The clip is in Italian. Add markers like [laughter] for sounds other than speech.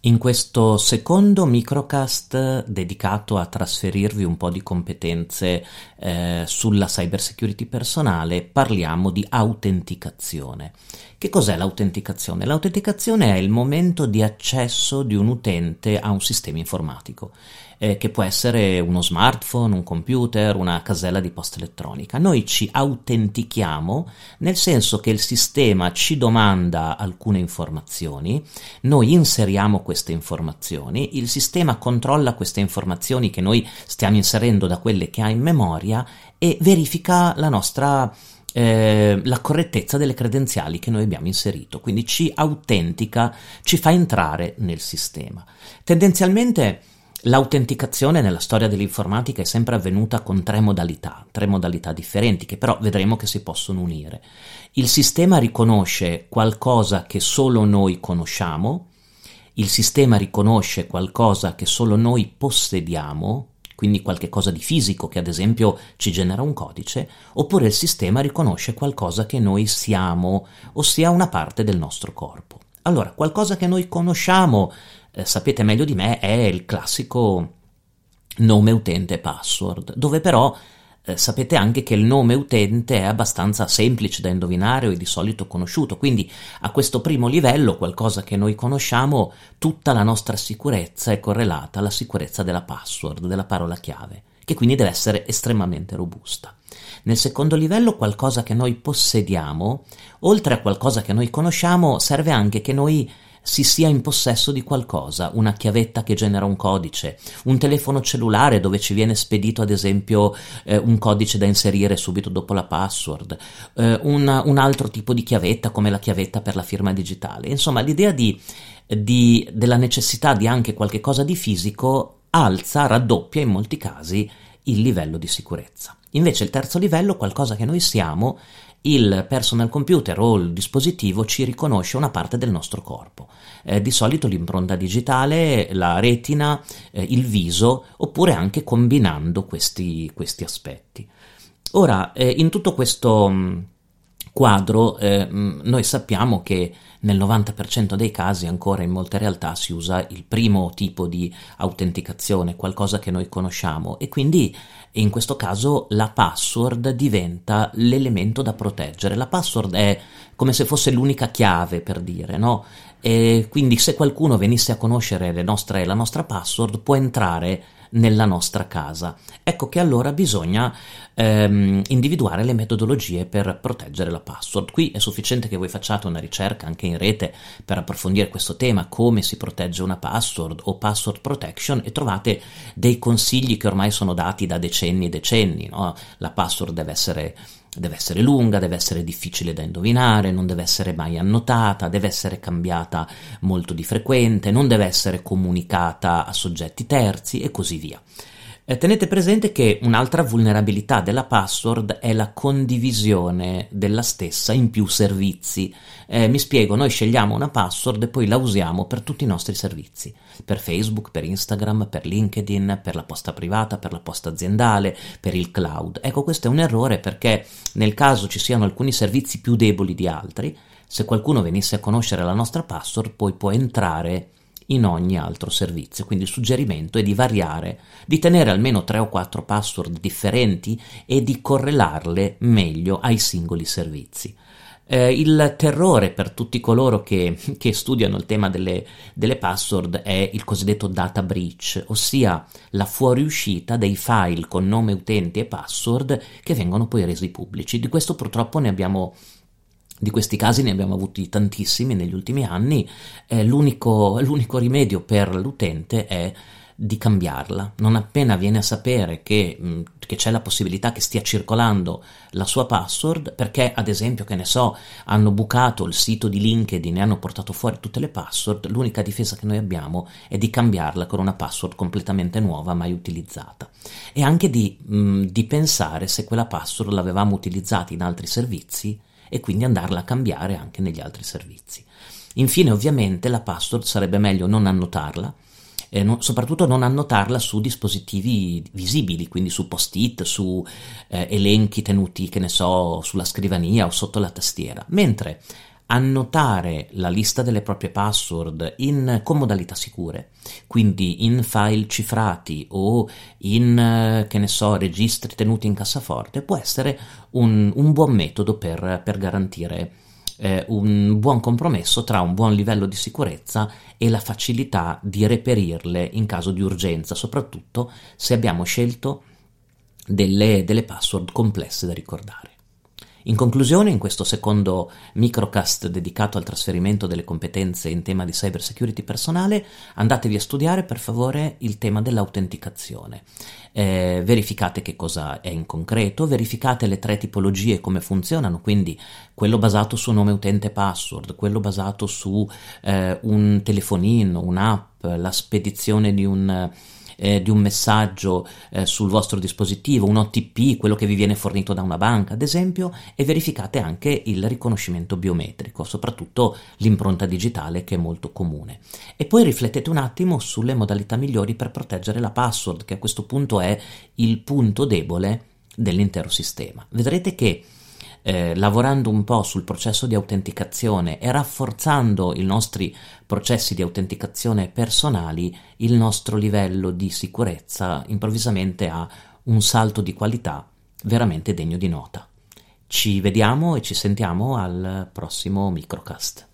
In questo secondo microcast dedicato a trasferirvi un po' di competenze eh, sulla cybersecurity personale parliamo di autenticazione. Che cos'è l'autenticazione? L'autenticazione è il momento di accesso di un utente a un sistema informatico eh, che può essere uno smartphone, un computer, una casella di posta elettronica. Noi ci autentichiamo nel senso che il sistema ci domanda alcune informazioni, noi inseriamo queste informazioni, il sistema controlla queste informazioni che noi stiamo inserendo da quelle che ha in memoria e verifica la nostra eh, la correttezza delle credenziali che noi abbiamo inserito, quindi ci autentica, ci fa entrare nel sistema. Tendenzialmente L'autenticazione nella storia dell'informatica è sempre avvenuta con tre modalità, tre modalità differenti che però vedremo che si possono unire. Il sistema riconosce qualcosa che solo noi conosciamo, il sistema riconosce qualcosa che solo noi possediamo, quindi qualche cosa di fisico che ad esempio ci genera un codice, oppure il sistema riconosce qualcosa che noi siamo, ossia una parte del nostro corpo. Allora, qualcosa che noi conosciamo eh, sapete meglio di me, è il classico nome utente password, dove però eh, sapete anche che il nome utente è abbastanza semplice da indovinare o è di solito conosciuto, quindi a questo primo livello, qualcosa che noi conosciamo, tutta la nostra sicurezza è correlata alla sicurezza della password, della parola chiave, che quindi deve essere estremamente robusta. Nel secondo livello, qualcosa che noi possediamo, oltre a qualcosa che noi conosciamo, serve anche che noi si sia in possesso di qualcosa, una chiavetta che genera un codice, un telefono cellulare dove ci viene spedito ad esempio eh, un codice da inserire subito dopo la password, eh, una, un altro tipo di chiavetta come la chiavetta per la firma digitale. Insomma, l'idea di, di, della necessità di anche qualche cosa di fisico alza, raddoppia in molti casi il livello di sicurezza. Invece il terzo livello, qualcosa che noi siamo, il personal computer o il dispositivo ci riconosce una parte del nostro corpo. Eh, di solito l'impronta digitale, la retina, eh, il viso, oppure anche combinando questi, questi aspetti. Ora, eh, in tutto questo mm, quadro, eh, mm, noi sappiamo che nel 90% dei casi ancora in molte realtà si usa il primo tipo di autenticazione, qualcosa che noi conosciamo e quindi in questo caso la password diventa l'elemento da proteggere. La password è come se fosse l'unica chiave per dire, no? E quindi se qualcuno venisse a conoscere nostre, la nostra password può entrare nella nostra casa. Ecco che allora bisogna ehm, individuare le metodologie per proteggere la password. Qui è sufficiente che voi facciate una ricerca anche in rete per approfondire questo tema, come si protegge una password o password protection e trovate dei consigli che ormai sono dati da decenni e decenni. No? La password deve essere deve essere lunga, deve essere difficile da indovinare, non deve essere mai annotata, deve essere cambiata molto di frequente, non deve essere comunicata a soggetti terzi e così via. Eh, tenete presente che un'altra vulnerabilità della password è la condivisione della stessa in più servizi. Eh, mi spiego, noi scegliamo una password e poi la usiamo per tutti i nostri servizi, per Facebook, per Instagram, per LinkedIn, per la posta privata, per la posta aziendale, per il cloud. Ecco, questo è un errore perché nel caso ci siano alcuni servizi più deboli di altri, se qualcuno venisse a conoscere la nostra password, poi può entrare in ogni altro servizio. Quindi il suggerimento è di variare, di tenere almeno 3 o 4 password differenti e di correlarle meglio ai singoli servizi. Eh, il terrore per tutti coloro che, che studiano il tema delle, delle, password è il cosiddetto data breach, ossia la fuoriuscita dei file con nome utenti e password che vengono poi resi pubblici. Di questo purtroppo ne abbiamo di questi casi ne abbiamo avuti tantissimi negli ultimi anni, eh, l'unico, [laughs] l'unico rimedio per l'utente è di cambiarla. Non appena viene a sapere che, mh, che, c'è la possibilità che stia circolando la sua password, perché ad esempio, che ne so, hanno bucato il sito di LinkedIn e hanno portato fuori tutte le password, l'unica difesa che noi abbiamo è di cambiarla con una password completamente nuova, mai utilizzata. E anche di, mh, di pensare se quella password l'avevamo utilizzata in altri servizi e quindi andarla a cambiare anche negli altri servizi. Infine, ovviamente, la password sarebbe meglio non annotarla, eh, non, soprattutto non annotarla su dispositivi visibili, quindi su post-it, su eh, elenchi tenuti, che ne so, sulla scrivania o sotto la tastiera, mentre annotare la lista delle proprie password in, con modalità sicure, quindi in file cifrati o in, eh, che ne so, registri tenuti in cassaforte, può essere un, un buon metodo per, per garantire eh, un buon compromesso tra un buon livello di sicurezza e la facilità di reperirle in caso di urgenza, soprattutto se abbiamo scelto delle, delle password complesse da ricordare. In conclusione, in questo secondo microcast dedicato al trasferimento delle competenze in tema di cyber security personale, andatevi a studiare per favore il tema dell'autenticazione. Eh, verificate che cosa è in concreto, verificate le tre tipologie come funzionano, quindi quello basato su nome utente password, quello basato su eh, un telefonino, un'app, la spedizione di un eh, di un messaggio eh, sul vostro dispositivo, un OTP, quello che vi viene fornito da una banca, ad esempio, e verificate anche il riconoscimento biometrico, soprattutto l'impronta digitale che è molto comune. E poi riflettete un attimo sulle modalità migliori per proteggere la password, che a questo punto è il punto debole dell'intero sistema. Vedrete che eh, lavorando un po' sul processo di autenticazione e rafforzando i nostri processi di autenticazione personali, il nostro livello di sicurezza improvvisamente ha un salto di qualità veramente degno di nota. Ci vediamo e ci sentiamo al prossimo microcast.